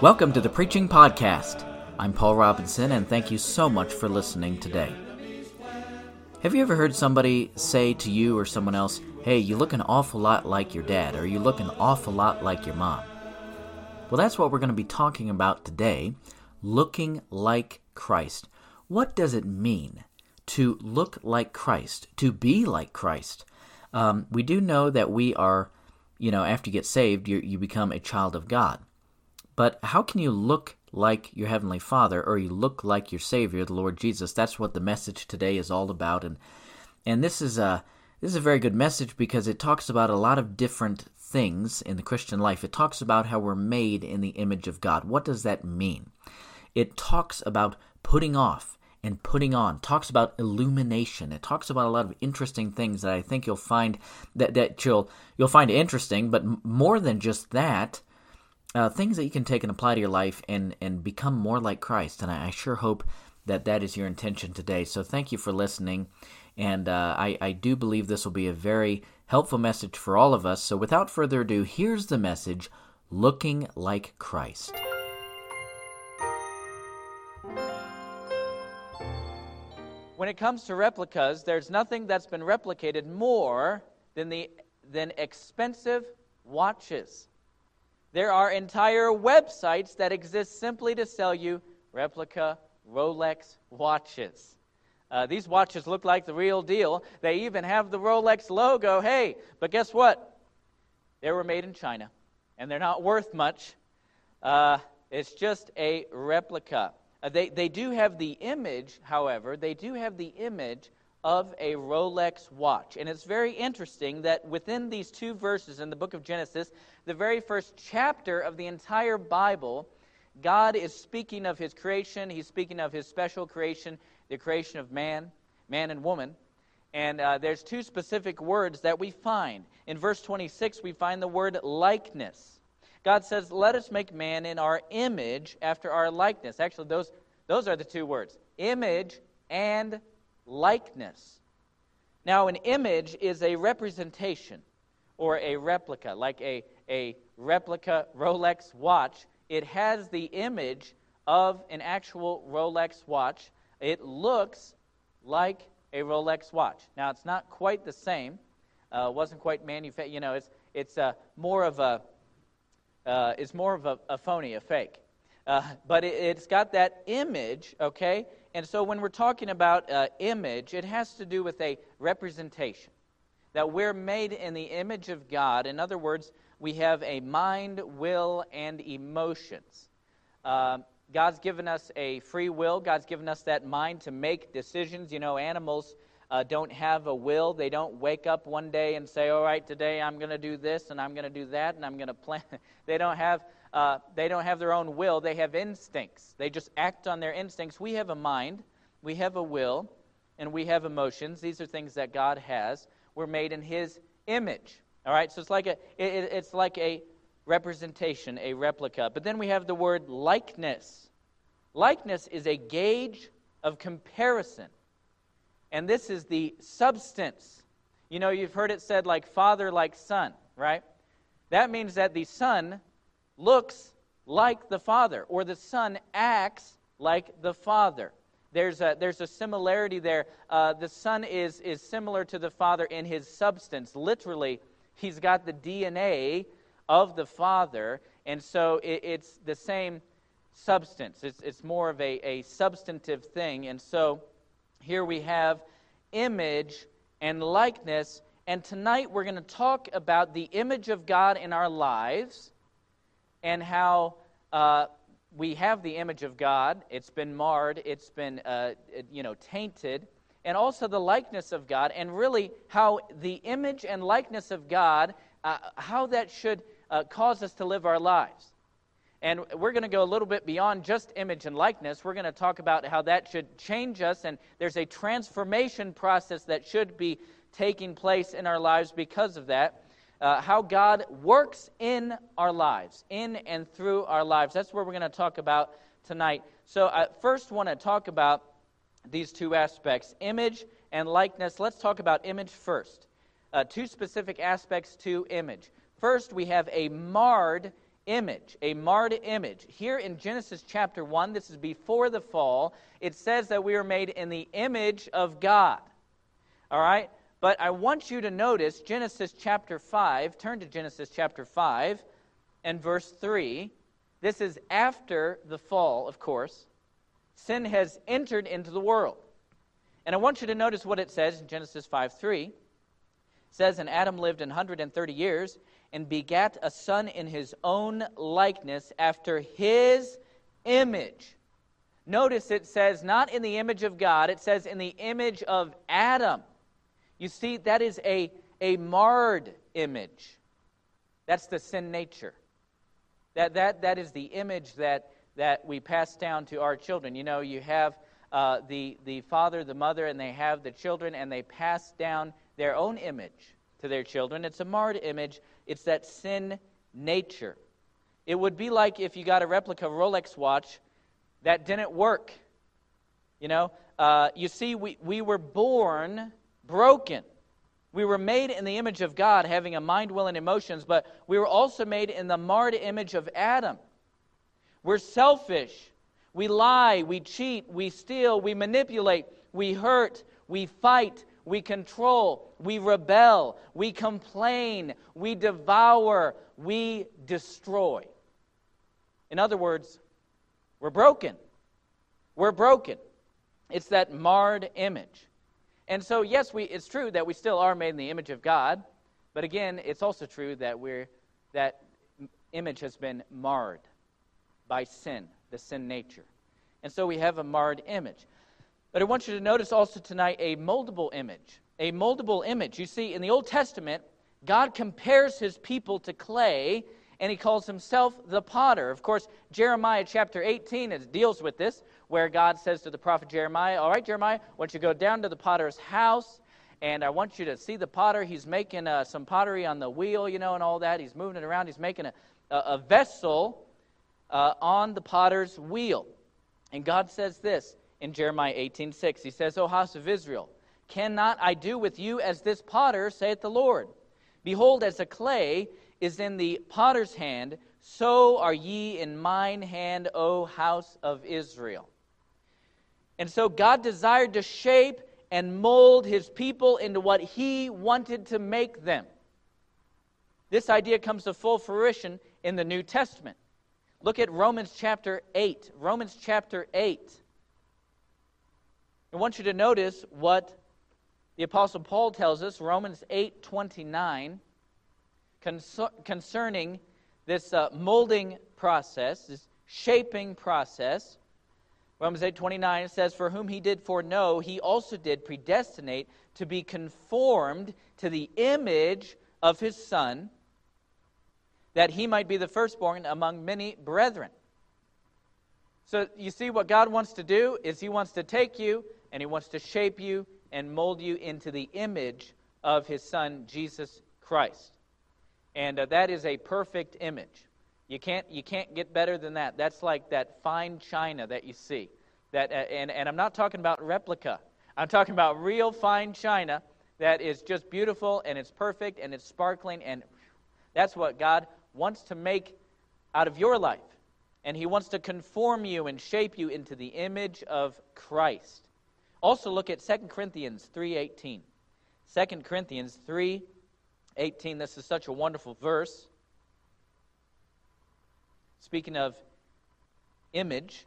Welcome to the Preaching Podcast. I'm Paul Robinson, and thank you so much for listening today. Have you ever heard somebody say to you or someone else, Hey, you look an awful lot like your dad, or you look an awful lot like your mom? Well, that's what we're going to be talking about today looking like Christ. What does it mean to look like Christ, to be like Christ? Um, we do know that we are, you know, after you get saved, you, you become a child of God. But how can you look like your heavenly Father or you look like your Savior, the Lord Jesus? That's what the message today is all about. And and this is a this is a very good message because it talks about a lot of different things in the Christian life. It talks about how we're made in the image of God. What does that mean? It talks about putting off and putting on. Talks about illumination. It talks about a lot of interesting things that I think you'll find that that you'll you'll find interesting. But more than just that, uh, things that you can take and apply to your life and and become more like Christ. And I, I sure hope that that is your intention today. So thank you for listening, and uh, I I do believe this will be a very helpful message for all of us. So without further ado, here's the message: looking like Christ. When it comes to replicas, there's nothing that's been replicated more than the than expensive watches. There are entire websites that exist simply to sell you replica Rolex watches. Uh, these watches look like the real deal. They even have the Rolex logo. Hey, but guess what? They were made in China, and they're not worth much. Uh, it's just a replica. Uh, they, they do have the image, however, they do have the image of a Rolex watch. And it's very interesting that within these two verses in the book of Genesis, the very first chapter of the entire Bible, God is speaking of his creation. He's speaking of his special creation, the creation of man, man and woman. And uh, there's two specific words that we find. In verse 26, we find the word likeness. God says, Let us make man in our image after our likeness. Actually, those, those are the two words image and likeness. Now, an image is a representation or a replica, like a, a replica Rolex watch. It has the image of an actual Rolex watch. It looks like a Rolex watch. Now, it's not quite the same. Uh, wasn't quite manufactured. You know, it's it's uh, more of a uh, it's more of a, a phony, a fake. Uh, but it, has got that image, okay? And so when we're talking about uh, image, it has to do with a representation. That we're made in the image of God. In other words, we have a mind, will, and emotions. Uh, God's given us a free will. God's given us that mind to make decisions. You know, animals uh, don't have a will. They don't wake up one day and say, All right, today I'm going to do this and I'm going to do that and I'm going to plan. they don't have uh, they don't have their own will, they have instincts. They just act on their instincts. We have a mind, we have a will, and we have emotions. These are things that God has. We're made in His image. All right, so it's like a it, it's like a representation, a replica. But then we have the word likeness. Likeness is a gauge of comparison, and this is the substance. You know, you've heard it said like father, like son, right? That means that the son looks like the Father, or the Son acts like the Father. There's a, there's a similarity there. Uh, the Son is, is similar to the Father in his substance. Literally, he's got the DNA of the Father, and so it, it's the same substance. It's, it's more of a, a substantive thing. And so here we have image and likeness. And tonight we're going to talk about the image of God in our lives and how uh, we have the image of God. It's been marred, it's been, uh, you know, tainted, and also the likeness of God, and really how the image and likeness of God, uh, how that should uh, cause us to live our lives. And we're going to go a little bit beyond just image and likeness. We're going to talk about how that should change us, and there's a transformation process that should be taking place in our lives because of that uh, how God works in our lives, in and through our lives. That's what we're going to talk about tonight. So, I first want to talk about these two aspects image and likeness. Let's talk about image first. Uh, two specific aspects to image. First, we have a marred image, a marred image. Here in Genesis chapter 1, this is before the fall, it says that we are made in the image of God. All right? But I want you to notice Genesis chapter 5. Turn to Genesis chapter 5 and verse 3. This is after the fall, of course. Sin has entered into the world. And I want you to notice what it says in Genesis 5 3. It says, And Adam lived an 130 years and begat a son in his own likeness after his image. Notice it says not in the image of God, it says in the image of Adam. You see, that is a, a marred image. That's the sin nature. That, that, that is the image that, that we pass down to our children. You know, you have uh, the, the father, the mother, and they have the children, and they pass down their own image to their children. It's a marred image, it's that sin nature. It would be like if you got a replica Rolex watch that didn't work. You know, uh, you see, we, we were born broken. We were made in the image of God, having a mind, will, and emotions, but we were also made in the marred image of Adam. We're selfish. We lie, we cheat, we steal, we manipulate, we hurt, we fight, we control, we rebel, we complain, we devour, we destroy. In other words, we're broken. We're broken. It's that marred image. And so, yes, we, it's true that we still are made in the image of God, but again, it's also true that we're, that image has been marred by sin, the sin nature. And so we have a marred image. But I want you to notice also tonight a moldable image. A moldable image. You see, in the Old Testament, God compares his people to clay, and he calls himself the potter. Of course, Jeremiah chapter 18 it deals with this, where God says to the prophet Jeremiah, All right, Jeremiah, I want you to go down to the potter's house, and I want you to see the potter. He's making uh, some pottery on the wheel, you know, and all that. He's moving it around. He's making a, a, a vessel uh, on the potter's wheel. And God says this in Jeremiah 18:6. He says, O house of Israel, cannot I do with you as this potter, saith the Lord? Behold, as the clay is in the potter's hand, so are ye in mine hand, O house of Israel. And so God desired to shape and mold his people into what he wanted to make them. This idea comes to full fruition in the New Testament. Look at Romans chapter 8. Romans chapter 8. I want you to notice what the apostle Paul tells us, Romans 8:29, concerning this uh, molding process, this shaping process. Romans 8:29 says, "For whom he did foreknow, he also did predestinate to be conformed to the image of his son." that he might be the firstborn among many brethren. So you see what God wants to do is he wants to take you and he wants to shape you and mold you into the image of his son Jesus Christ. And uh, that is a perfect image. You can't you can't get better than that. That's like that fine china that you see. That uh, and and I'm not talking about replica. I'm talking about real fine china that is just beautiful and it's perfect and it's sparkling and that's what God wants to make out of your life. And he wants to conform you and shape you into the image of Christ. Also look at 2 Corinthians 3:18. 2 Corinthians 3:18 this is such a wonderful verse. Speaking of image,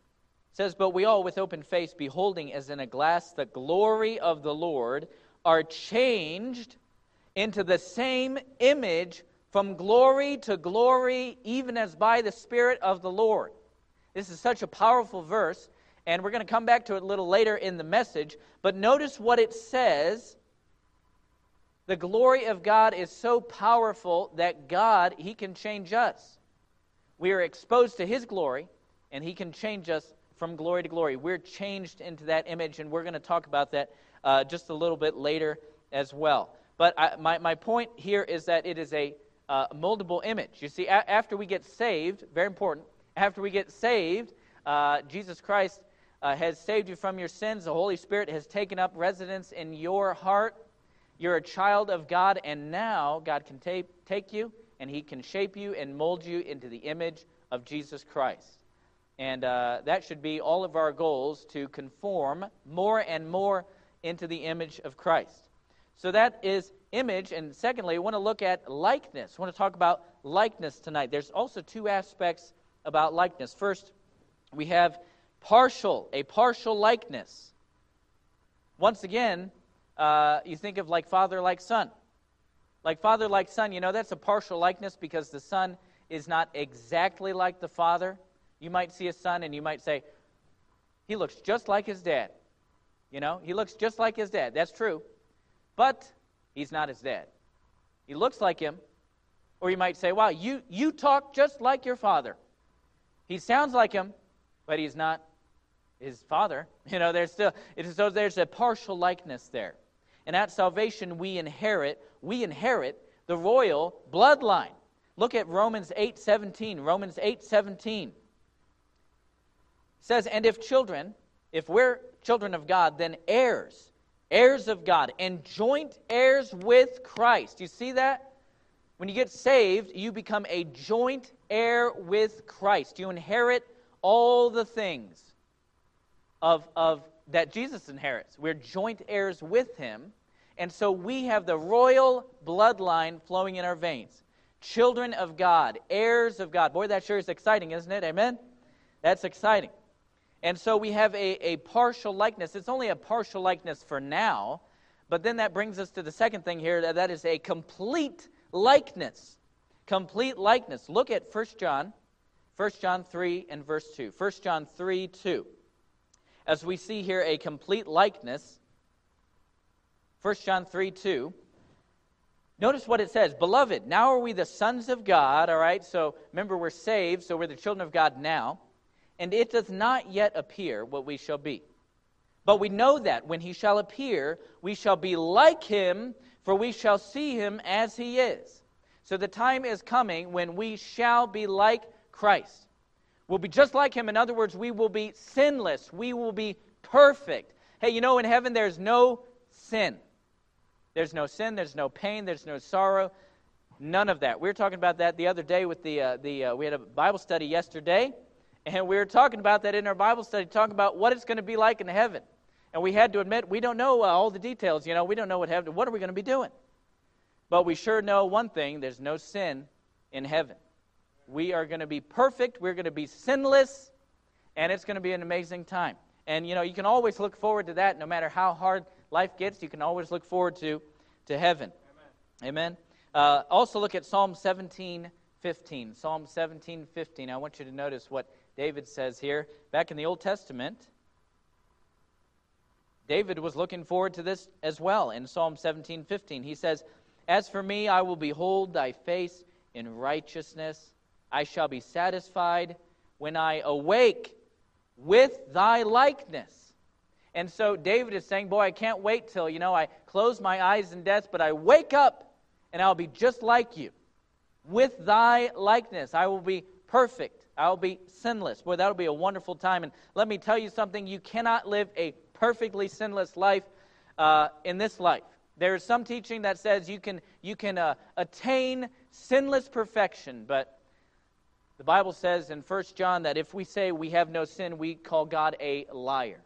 says, But we all, with open face, beholding as in a glass the glory of the Lord, are changed into the same image from glory to glory, even as by the Spirit of the Lord. This is such a powerful verse, and we're going to come back to it a little later in the message. But notice what it says. The glory of God is so powerful that God, He can change us. We are exposed to His glory, and He can change us from glory to glory. We're changed into that image, and we're going to talk about that uh, just a little bit later as well. But I, my, my point here is that it is a uh, moldable image. You see, a- after we get saved, very important, after we get saved, uh, Jesus Christ uh, has saved you from your sins. The Holy Spirit has taken up residence in your heart. You're a child of God, and now God can ta- take you and He can shape you and mold you into the image of Jesus Christ. And uh, that should be all of our goals to conform more and more into the image of Christ. So that is image. And secondly, I want to look at likeness. I want to talk about likeness tonight. There's also two aspects about likeness. First, we have partial, a partial likeness. Once again, uh, you think of like father, like son. Like father, like son, you know, that's a partial likeness because the son is not exactly like the father. You might see a son and you might say, he looks just like his dad. You know, he looks just like his dad. That's true. But he's not his dad. He looks like him. Or you might say, wow, you, you talk just like your father. He sounds like him, but he's not his father. You know, there's still, it's so there's a partial likeness there. And at salvation, we inherit, we inherit the royal bloodline. Look at Romans 8:17. Romans 8:17 says, "And if children, if we're children of God, then heirs, heirs of God, and joint heirs with Christ." You see that? When you get saved, you become a joint heir with Christ. You inherit all the things of, of that Jesus inherits. We're joint heirs with him. And so we have the royal bloodline flowing in our veins. Children of God, heirs of God. Boy, that sure is exciting, isn't it? Amen? That's exciting. And so we have a, a partial likeness. It's only a partial likeness for now, but then that brings us to the second thing here that, that is a complete likeness. Complete likeness. Look at 1 John, 1 John 3 and verse 2. 1 John 3 2 as we see here a complete likeness. 1 John 3 2. Notice what it says Beloved, now are we the sons of God, all right? So remember, we're saved, so we're the children of God now. And it does not yet appear what we shall be. But we know that when he shall appear, we shall be like him, for we shall see him as he is. So the time is coming when we shall be like Christ. We'll be just like him. In other words, we will be sinless. We will be perfect. Hey, you know, in heaven there's no sin. There's no sin, there's no pain, there's no sorrow. None of that. We were talking about that the other day with the, uh, the uh, we had a Bible study yesterday, and we were talking about that in our Bible study, talking about what it's going to be like in heaven. And we had to admit, we don't know uh, all the details. You know, we don't know what heaven, what are we going to be doing? But we sure know one thing there's no sin in heaven. We are going to be perfect. We're going to be sinless. And it's going to be an amazing time. And, you know, you can always look forward to that no matter how hard life gets. You can always look forward to, to heaven. Amen. Amen. Uh, also, look at Psalm 17 15. Psalm 17 15. I want you to notice what David says here. Back in the Old Testament, David was looking forward to this as well in Psalm 17 15. He says, As for me, I will behold thy face in righteousness. I shall be satisfied when I awake with thy likeness. And so David is saying, Boy, I can't wait till, you know, I close my eyes in death, but I wake up and I'll be just like you. With thy likeness, I will be perfect. I'll be sinless. Boy, that'll be a wonderful time. And let me tell you something you cannot live a perfectly sinless life uh, in this life. There is some teaching that says you can, you can uh, attain sinless perfection, but the Bible says in 1 John that if we say we have no sin, we call God a liar.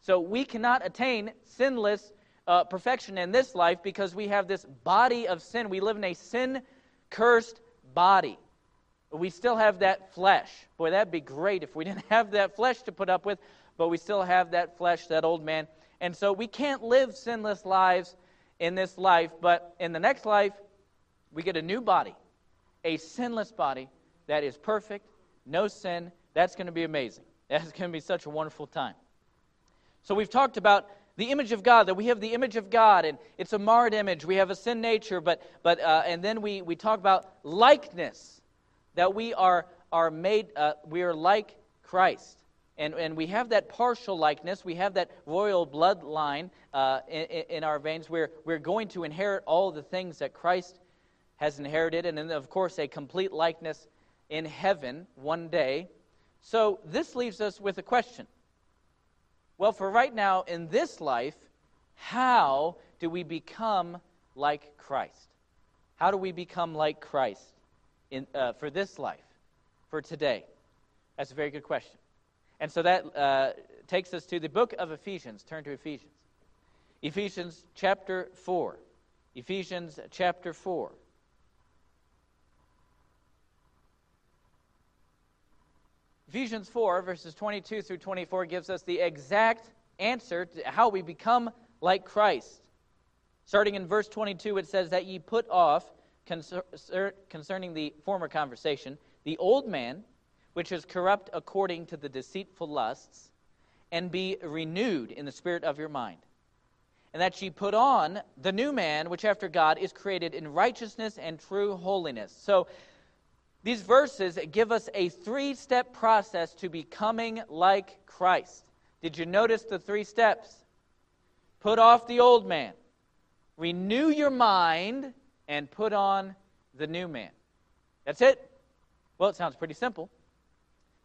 So we cannot attain sinless uh, perfection in this life because we have this body of sin. We live in a sin cursed body. We still have that flesh. Boy, that'd be great if we didn't have that flesh to put up with, but we still have that flesh, that old man. And so we can't live sinless lives in this life, but in the next life, we get a new body, a sinless body that is perfect, no sin. That's going to be amazing. That's going to be such a wonderful time. So we've talked about the image of God, that we have the image of God, and it's a marred image. We have a sin nature, but, but uh, and then we, we talk about likeness, that we are, are made, uh, we are like Christ. And, and we have that partial likeness. We have that royal bloodline uh, in, in our veins. We're, we're going to inherit all the things that Christ has inherited. And then, of course, a complete likeness in heaven one day. So this leaves us with a question. Well, for right now, in this life, how do we become like Christ? How do we become like Christ? in, uh, for this life, for today? That's a very good question. And so that uh, takes us to the book of Ephesians. Turn to Ephesians. Ephesians chapter 4. Ephesians chapter 4. Ephesians 4, verses 22 through 24, gives us the exact answer to how we become like Christ. Starting in verse 22, it says that ye put off, concerning the former conversation, the old man, which is corrupt according to the deceitful lusts, and be renewed in the spirit of your mind. And that ye put on the new man, which after God is created in righteousness and true holiness. So, these verses give us a three step process to becoming like Christ. Did you notice the three steps? Put off the old man, renew your mind, and put on the new man. That's it? Well, it sounds pretty simple.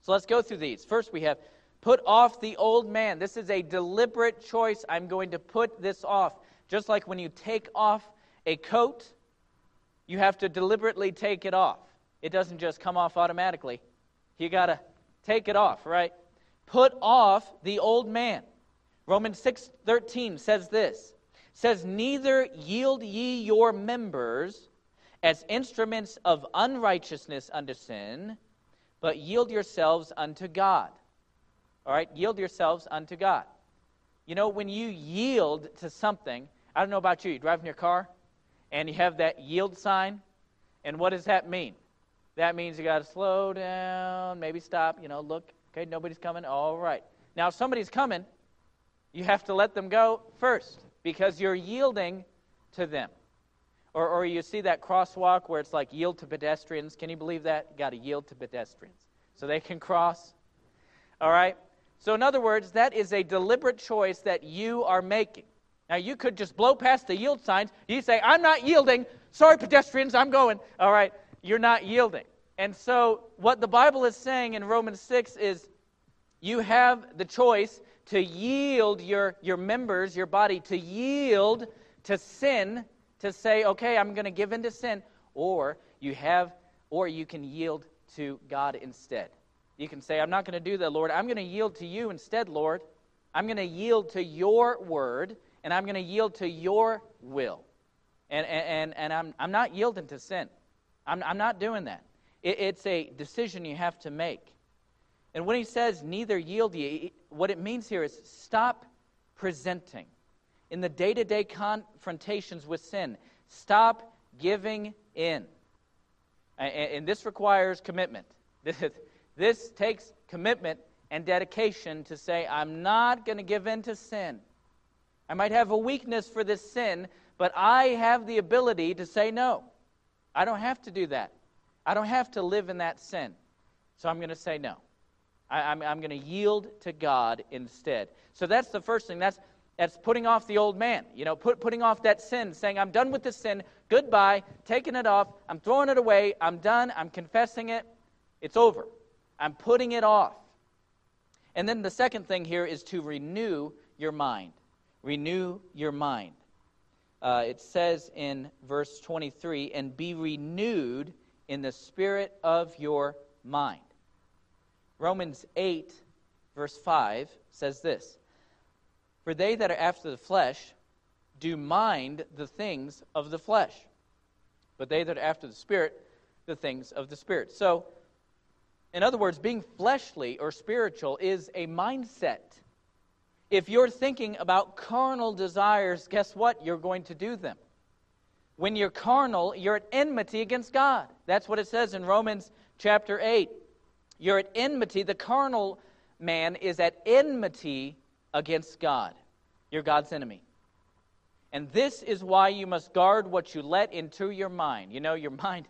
So let's go through these. First, we have put off the old man. This is a deliberate choice. I'm going to put this off. Just like when you take off a coat, you have to deliberately take it off. It doesn't just come off automatically. You got to take it off, right? Put off the old man. Romans 6:13 says this. Says neither yield ye your members as instruments of unrighteousness unto sin, but yield yourselves unto God. All right? Yield yourselves unto God. You know, when you yield to something, I don't know about you, you drive in your car and you have that yield sign, and what does that mean? That means you got to slow down, maybe stop, you know, look, okay, nobody's coming. All right. Now, if somebody's coming, you have to let them go first because you're yielding to them. Or, or you see that crosswalk where it's like yield to pedestrians. Can you believe that? You got to yield to pedestrians so they can cross. All right? So, in other words, that is a deliberate choice that you are making. Now, you could just blow past the yield signs. You say, I'm not yielding. Sorry, pedestrians, I'm going. All right you're not yielding. And so, what the Bible is saying in Romans 6 is you have the choice to yield your, your members, your body, to yield to sin, to say, okay, I'm going to give in to sin, or you have, or you can yield to God instead. You can say, I'm not going to do that, Lord. I'm going to yield to you instead, Lord. I'm going to yield to your word, and I'm going to yield to your will. And, and, and I'm, I'm not yielding to sin. I'm, I'm not doing that. It, it's a decision you have to make. And when he says, neither yield ye, what it means here is stop presenting. In the day to day confrontations with sin, stop giving in. And, and this requires commitment. This, this takes commitment and dedication to say, I'm not going to give in to sin. I might have a weakness for this sin, but I have the ability to say no. I don't have to do that. I don't have to live in that sin. So I'm going to say no. I, am going to yield to God instead. So that's the first thing. That's, that's putting off the old man. You know, put, putting off that sin, saying, I'm done with this sin. Goodbye. Taking it off. I'm throwing it away. I'm done. I'm confessing it. It's over. I'm putting it off. And then the second thing here is to renew your mind. Renew your mind uh, it says in verse 23 and be renewed in the spirit of your mind. Romans 8, verse 5 says this For they that are after the flesh do mind the things of the flesh, but they that are after the spirit, the things of the spirit. So, in other words, being fleshly or spiritual is a mindset. If you're thinking about carnal desires, guess what? You're going to do them. When you're carnal, you're at enmity against God. That's what it says in Romans chapter 8. You're at enmity. The carnal man is at enmity against God. You're God's enemy. And this is why you must guard what you let into your mind. You know, your mind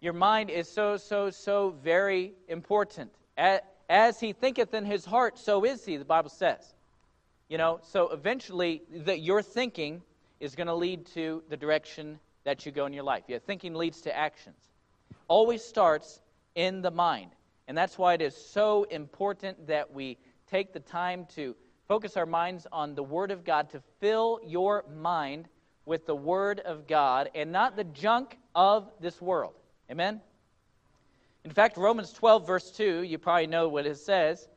your mind is so so so very important. As he thinketh in his heart, so is he, the Bible says. You know, so eventually that your thinking is going to lead to the direction that you go in your life. Your thinking leads to actions. Always starts in the mind. And that's why it is so important that we take the time to focus our minds on the Word of God, to fill your mind with the Word of God and not the junk of this world. Amen? In fact, Romans 12, verse 2, you probably know what it says,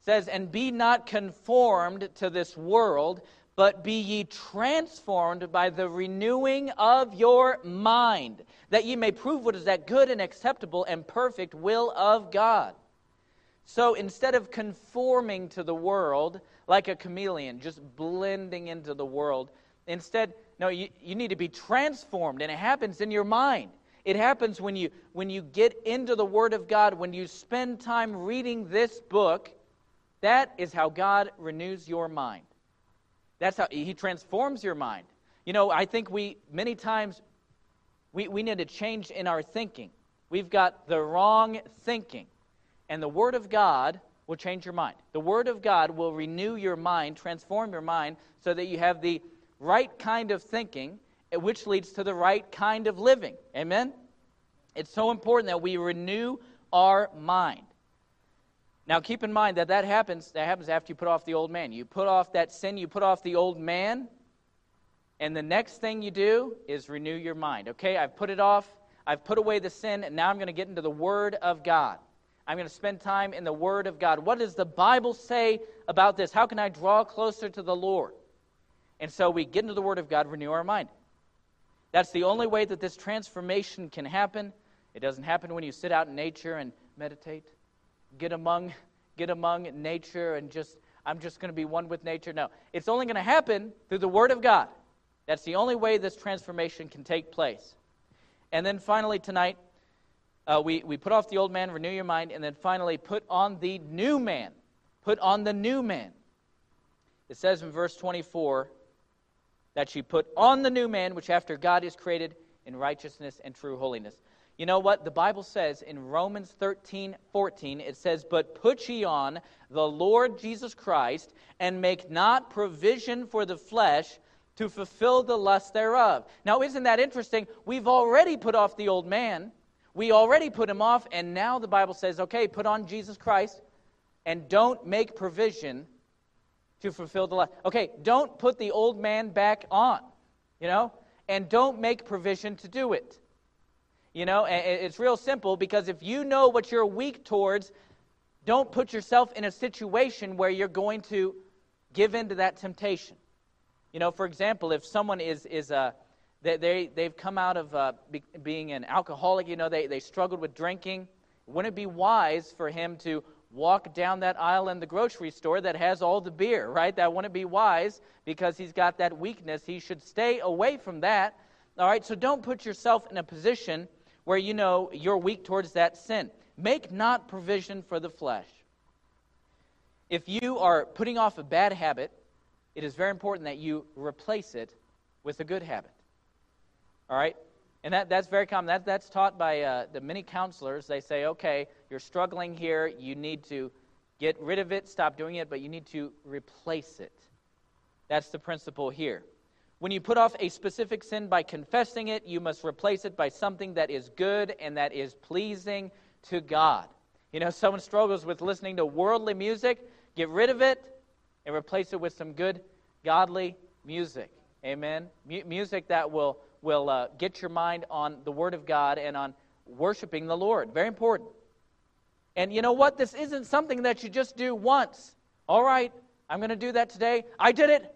says, And be not conformed to this world, but be ye transformed by the renewing of your mind, that ye may prove what is that good and acceptable and perfect will of God. So instead of conforming to the world like a chameleon, just blending into the world, instead, no, you, you need to be transformed, and it happens in your mind. It happens when you, when you get into the Word of God, when you spend time reading this book. That is how God renews your mind. That's how He transforms your mind. You know, I think we, many times, we, we need to change in our thinking. We've got the wrong thinking. And the Word of God will change your mind. The Word of God will renew your mind, transform your mind, so that you have the right kind of thinking Eh, which leads to the right kind of living. Amen? It's so important that we renew our mind. Now, keep in mind that that happens, that happens after you put off the old man. You put off that sin, you put off the old man, and the next thing you do is renew your mind. Okay, I've put it off, I've put away the sin, and now I'm going to get into the Word of God. I'm going to spend time in the Word of God. What does the Bible say about this? How can I draw closer to the Lord? And so we get into the Word of God, renew our mind. That's the only way that this transformation can happen. It doesn't happen when you sit out in nature and meditate. Get among, get among nature and just, I'm just going to be one with nature. No, it's only going to happen through the Word of God. That's the only way this transformation can take place. And then finally, tonight, uh, we, we put off the old man, renew your mind, and then finally, put on the new man. Put on the new man. It says in verse 24 that she put on the new man, which after God is created in righteousness and true holiness. You know what? The Bible says in Romans 13, 14, it says, But put ye on the Lord Jesus Christ, and make not provision for the flesh to fulfill the lust thereof. Now, isn't that interesting? We've already put off the old man. We already put him off, and now the Bible says, okay, put on Jesus Christ, and don't make provision to fulfill the law. Okay, don't put the old man back on, you know, and don't make provision to do it. You know, it's real simple because if you know what you're weak towards, don't put yourself in a situation where you're going to give in to that temptation. You know, for example, if someone is, is a, uh, they, they, they've come out of uh, be, being an alcoholic, you know, they, they struggled with drinking, wouldn't it be wise for him to walk down that aisle in the grocery store that has all the beer, right? That wouldn't be wise because he's got that weakness. He should stay away from that. All right, so don't put yourself in a position where you know you're weak towards that sin. Make not provision for the flesh. If you are putting off a bad habit, it is very important that you replace it with a good habit. All right? And that, that's very common. That, that's taught by uh, the many counselors. They say, okay, you're struggling here. You need to get rid of it, stop doing it, but you need to replace it. That's the principle here. When you put off a specific sin by confessing it, you must replace it by something that is good and that is pleasing to God. You know, someone struggles with listening to worldly music, get rid of it and replace it with some good, godly music. Amen? M- music that will will uh, get your mind on the Word of God and on worshiping the Lord. Very important. And you know what? This isn't something that you just do once. All right, I'm going to do that today. I did it.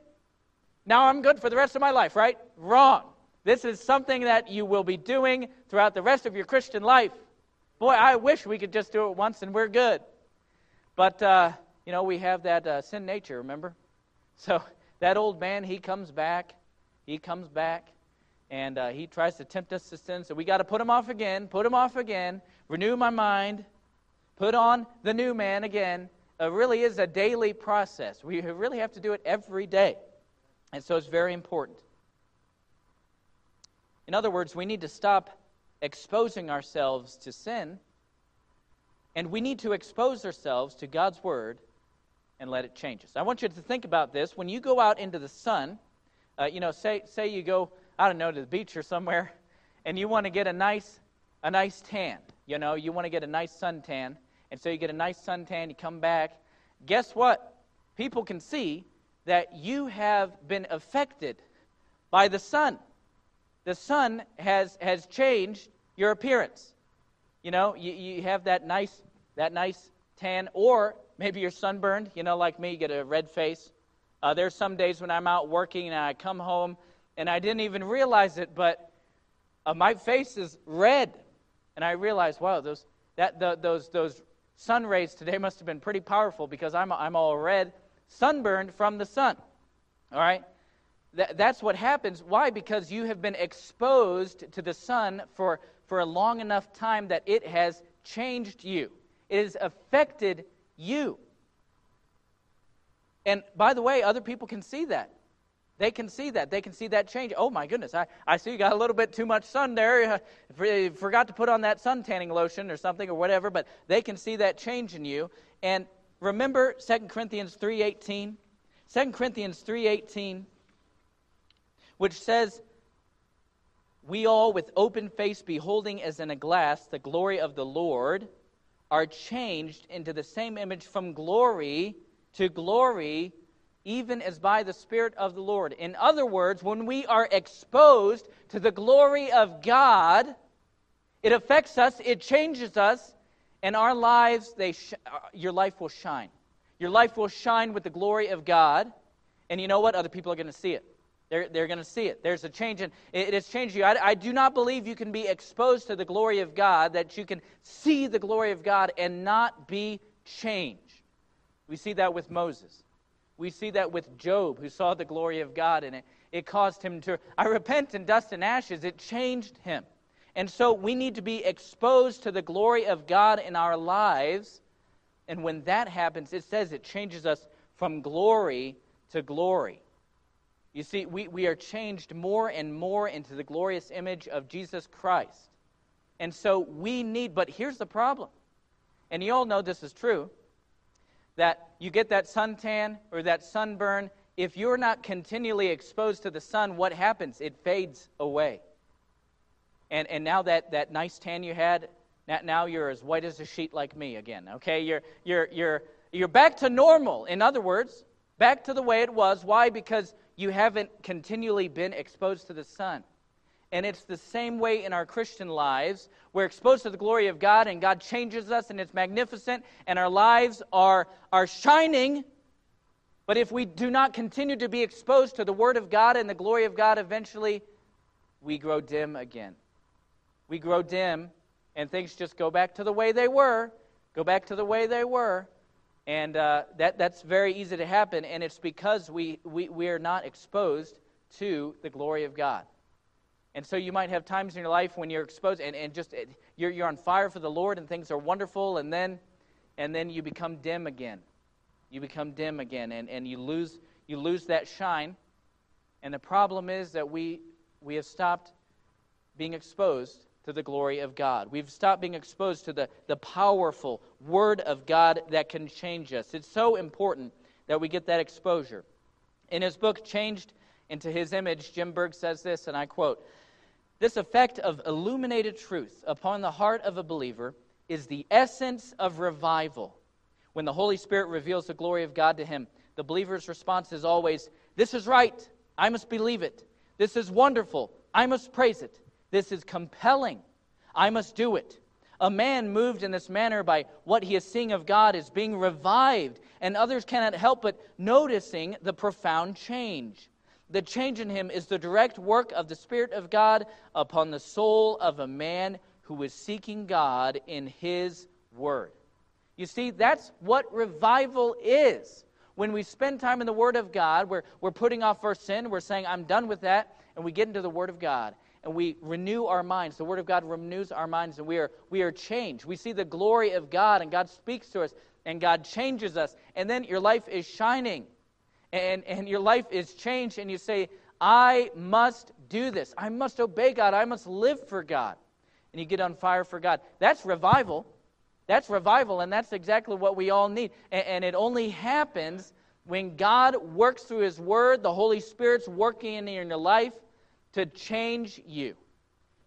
Now I'm good for the rest of my life, right? Wrong. This is something that you will be doing throughout the rest of your Christian life. Boy, I wish we could just do it once and we're good. But, uh, you know, we have that uh, sin nature, remember? So that old man, he comes back. He comes back and uh, he tries to tempt us to sin. So we got to put him off again, put him off again, renew my mind, put on the new man again. It really is a daily process. We really have to do it every day. And so it's very important. In other words, we need to stop exposing ourselves to sin, and we need to expose ourselves to God's Word and let it change us. I want you to think about this. When you go out into the sun, uh, you know, say, say you go I don't know, to the beach or somewhere, and you want to get a nice, a nice tan. You know, you want to get a nice suntan. And so you get a nice suntan, you come back. Guess what? People can see that you have been affected by the sun. The sun has, has changed your appearance. You know, you, you have that nice, that nice tan, or maybe you're sunburned, you know, like me, you get a red face. Uh, there's some days when I'm out working and I come home and I didn't even realize it, but uh, my face is red. And I realized, wow, those, that, the, those, those sun rays today must have been pretty powerful because I'm, I'm all red, sunburned from the sun. All right? That, that's what happens. Why? Because you have been exposed to the sun for, for a long enough time that it has changed you, it has affected you. And by the way, other people can see that. They can see that. They can see that change. Oh my goodness, I, I see you got a little bit too much sun there. Forgot to put on that sun tanning lotion or something or whatever, but they can see that change in you. And remember 2 Corinthians 3:18? 2 Corinthians 3:18 which says we all with open face beholding as in a glass the glory of the Lord are changed into the same image from glory to glory even as by the Spirit of the Lord. In other words, when we are exposed to the glory of God, it affects us, it changes us, and our lives, they sh- uh, your life will shine. Your life will shine with the glory of God, and you know what? Other people are going to see it. They're, they're going to see it. There's a change, and it, it has changed you. I, I do not believe you can be exposed to the glory of God, that you can see the glory of God and not be changed. We see that with Moses. We see that with Job, who saw the glory of God, and it, it caused him to, I repent in dust and ashes. It changed him. And so we need to be exposed to the glory of God in our lives. And when that happens, it says it changes us from glory to glory. You see, we, we are changed more and more into the glorious image of Jesus Christ. And so we need, but here's the problem. And you all know this is true that you get that suntan or that sunburn, if you're not continually exposed to the sun, what happens? It fades away. And, and now that, that nice tan you had, now you're as white as a sheet like me again, okay? You're, you're, you're, you're back to normal. In other words, back to the way it was. Why? Because you haven't continually been exposed to the sun. And it's the same way in our Christian lives. We're exposed to the glory of God, and God changes us, and it's magnificent, and our lives are, are shining. But if we do not continue to be exposed to the Word of God and the glory of God, eventually we grow dim again. We grow dim, and things just go back to the way they were, go back to the way they were. And uh, that, that's very easy to happen, and it's because we, we, we are not exposed to the glory of God. And so you might have times in your life when you're exposed and, and just you're, you're on fire for the Lord and things are wonderful, and then, and then you become dim again. You become dim again, and, and you, lose, you lose that shine. And the problem is that we, we have stopped being exposed to the glory of God. We've stopped being exposed to the, the powerful Word of God that can change us. It's so important that we get that exposure. In his book, Changed into His Image, Jim Berg says this, and I quote this effect of illuminated truth upon the heart of a believer is the essence of revival. When the Holy Spirit reveals the glory of God to him, the believer's response is always, This is right. I must believe it. This is wonderful. I must praise it. This is compelling. I must do it. A man moved in this manner by what he is seeing of God is being revived, and others cannot help but noticing the profound change. The change in him is the direct work of the Spirit of God upon the soul of a man who is seeking God in his word. You see, that's what revival is. When we spend time in the Word of God, we're, we're putting off our sin, we're saying, I'm done with that, and we get into the Word of God and we renew our minds. The Word of God renews our minds, and we are, we are changed. We see the glory of God, and God speaks to us, and God changes us, and then your life is shining and, and your life is changed, and you say, I must do this. I must obey God. I must live for God. And you get on fire for God. That's revival. That's revival, and that's exactly what we all need. And, and it only happens when God works through His Word, the Holy Spirit's working in your life to change you,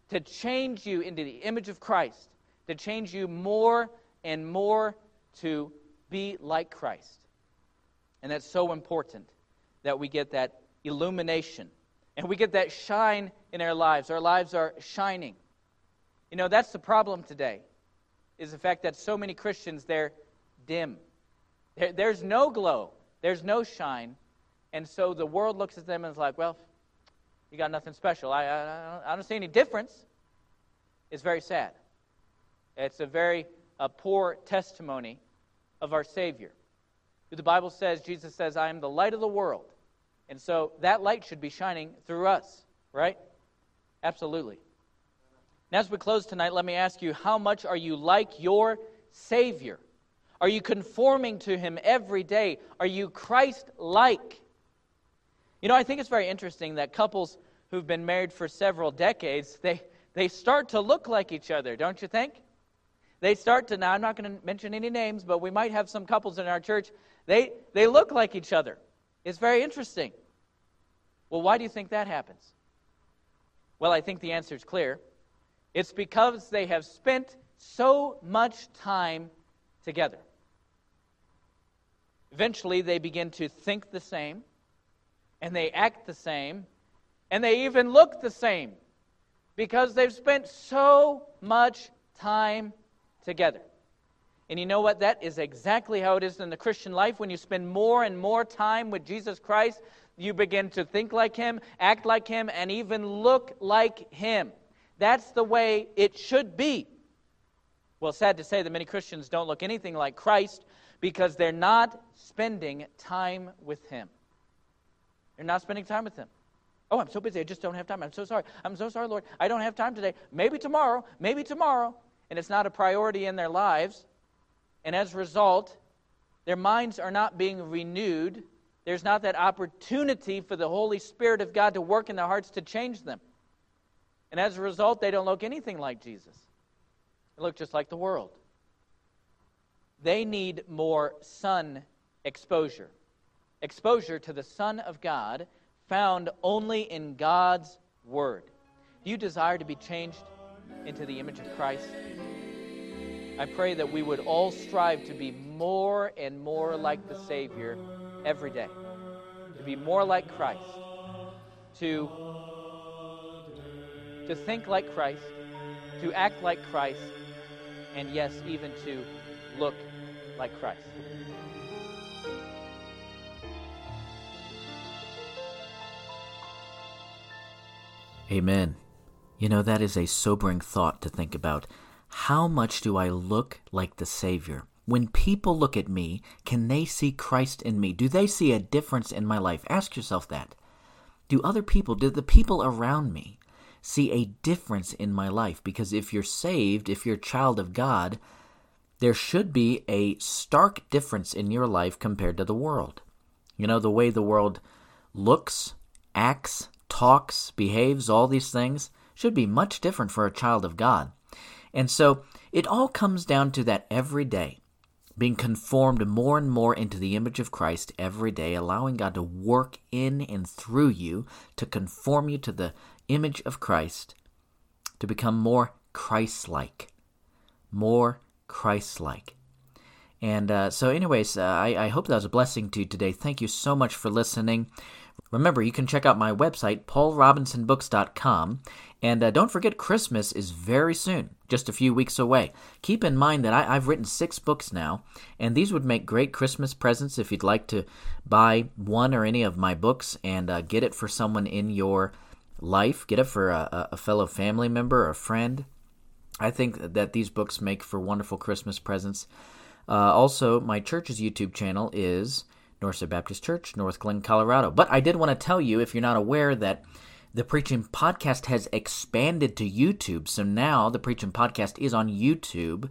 to change you into the image of Christ, to change you more and more to be like Christ. And that's so important that we get that illumination and we get that shine in our lives. Our lives are shining. You know, that's the problem today. is the fact that so many Christians, they're dim. There, there's no glow, there's no shine. And so the world looks at them and is like, well, you got nothing special. I, I, I don't see any difference. It's very sad. It's a very a poor testimony of our Savior. The Bible says, Jesus says, I am the light of the world. And so that light should be shining through us, right? Absolutely. Now, as we close tonight, let me ask you how much are you like your Savior? Are you conforming to Him every day? Are you Christ like? You know, I think it's very interesting that couples who've been married for several decades, they, they start to look like each other, don't you think? They start to, now I'm not going to mention any names, but we might have some couples in our church, they, they look like each other. It's very interesting. Well, why do you think that happens? Well, I think the answer is clear. It's because they have spent so much time together. Eventually, they begin to think the same, and they act the same, and they even look the same because they've spent so much time together. And you know what? That is exactly how it is in the Christian life. When you spend more and more time with Jesus Christ, you begin to think like Him, act like Him, and even look like Him. That's the way it should be. Well, sad to say that many Christians don't look anything like Christ because they're not spending time with Him. They're not spending time with Him. Oh, I'm so busy. I just don't have time. I'm so sorry. I'm so sorry, Lord. I don't have time today. Maybe tomorrow. Maybe tomorrow. And it's not a priority in their lives. And as a result, their minds are not being renewed. There's not that opportunity for the Holy Spirit of God to work in their hearts to change them. And as a result, they don't look anything like Jesus. They look just like the world. They need more sun exposure. Exposure to the Son of God found only in God's Word. Do you desire to be changed into the image of Christ? I pray that we would all strive to be more and more like the Savior every day, to be more like Christ, to, to think like Christ, to act like Christ, and yes, even to look like Christ. Amen. You know, that is a sobering thought to think about. How much do I look like the Savior? When people look at me, can they see Christ in me? Do they see a difference in my life? Ask yourself that. Do other people, do the people around me see a difference in my life? Because if you're saved, if you're a child of God, there should be a stark difference in your life compared to the world. You know, the way the world looks, acts, talks, behaves, all these things should be much different for a child of God. And so it all comes down to that every day, being conformed more and more into the image of Christ every day, allowing God to work in and through you to conform you to the image of Christ, to become more Christ like. More Christ like. And uh, so, anyways, uh, I, I hope that was a blessing to you today. Thank you so much for listening. Remember, you can check out my website, paulrobinsonbooks.com. And uh, don't forget, Christmas is very soon, just a few weeks away. Keep in mind that I, have written six books now, and these would make great Christmas presents if you'd like to buy one or any of my books and uh, get it for someone in your life, get it for a, a fellow family member or a friend. I think that these books make for wonderful Christmas presents. Uh, also, my church's YouTube channel is Northside Baptist Church, Northglenn, Colorado. But I did want to tell you, if you're not aware, that the Preaching Podcast has expanded to YouTube. So now the Preaching Podcast is on YouTube,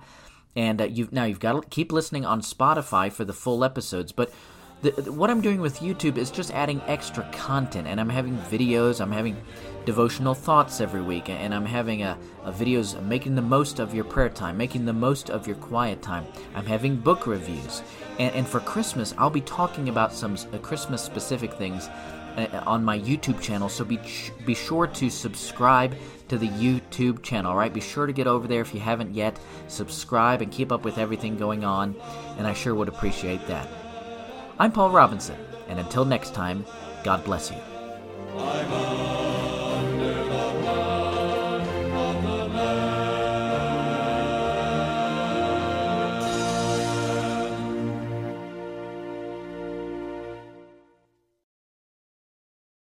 and uh, you've now you've got to keep listening on Spotify for the full episodes. But the, the, what I'm doing with YouTube is just adding extra content, and I'm having videos. I'm having devotional thoughts every week, and I'm having a, a videos making the most of your prayer time, making the most of your quiet time. I'm having book reviews, and, and for Christmas, I'll be talking about some uh, Christmas specific things uh, on my YouTube channel. So be be sure to subscribe to the YouTube channel. Right, be sure to get over there if you haven't yet. Subscribe and keep up with everything going on, and I sure would appreciate that. I'm Paul Robinson, and until next time, God bless you.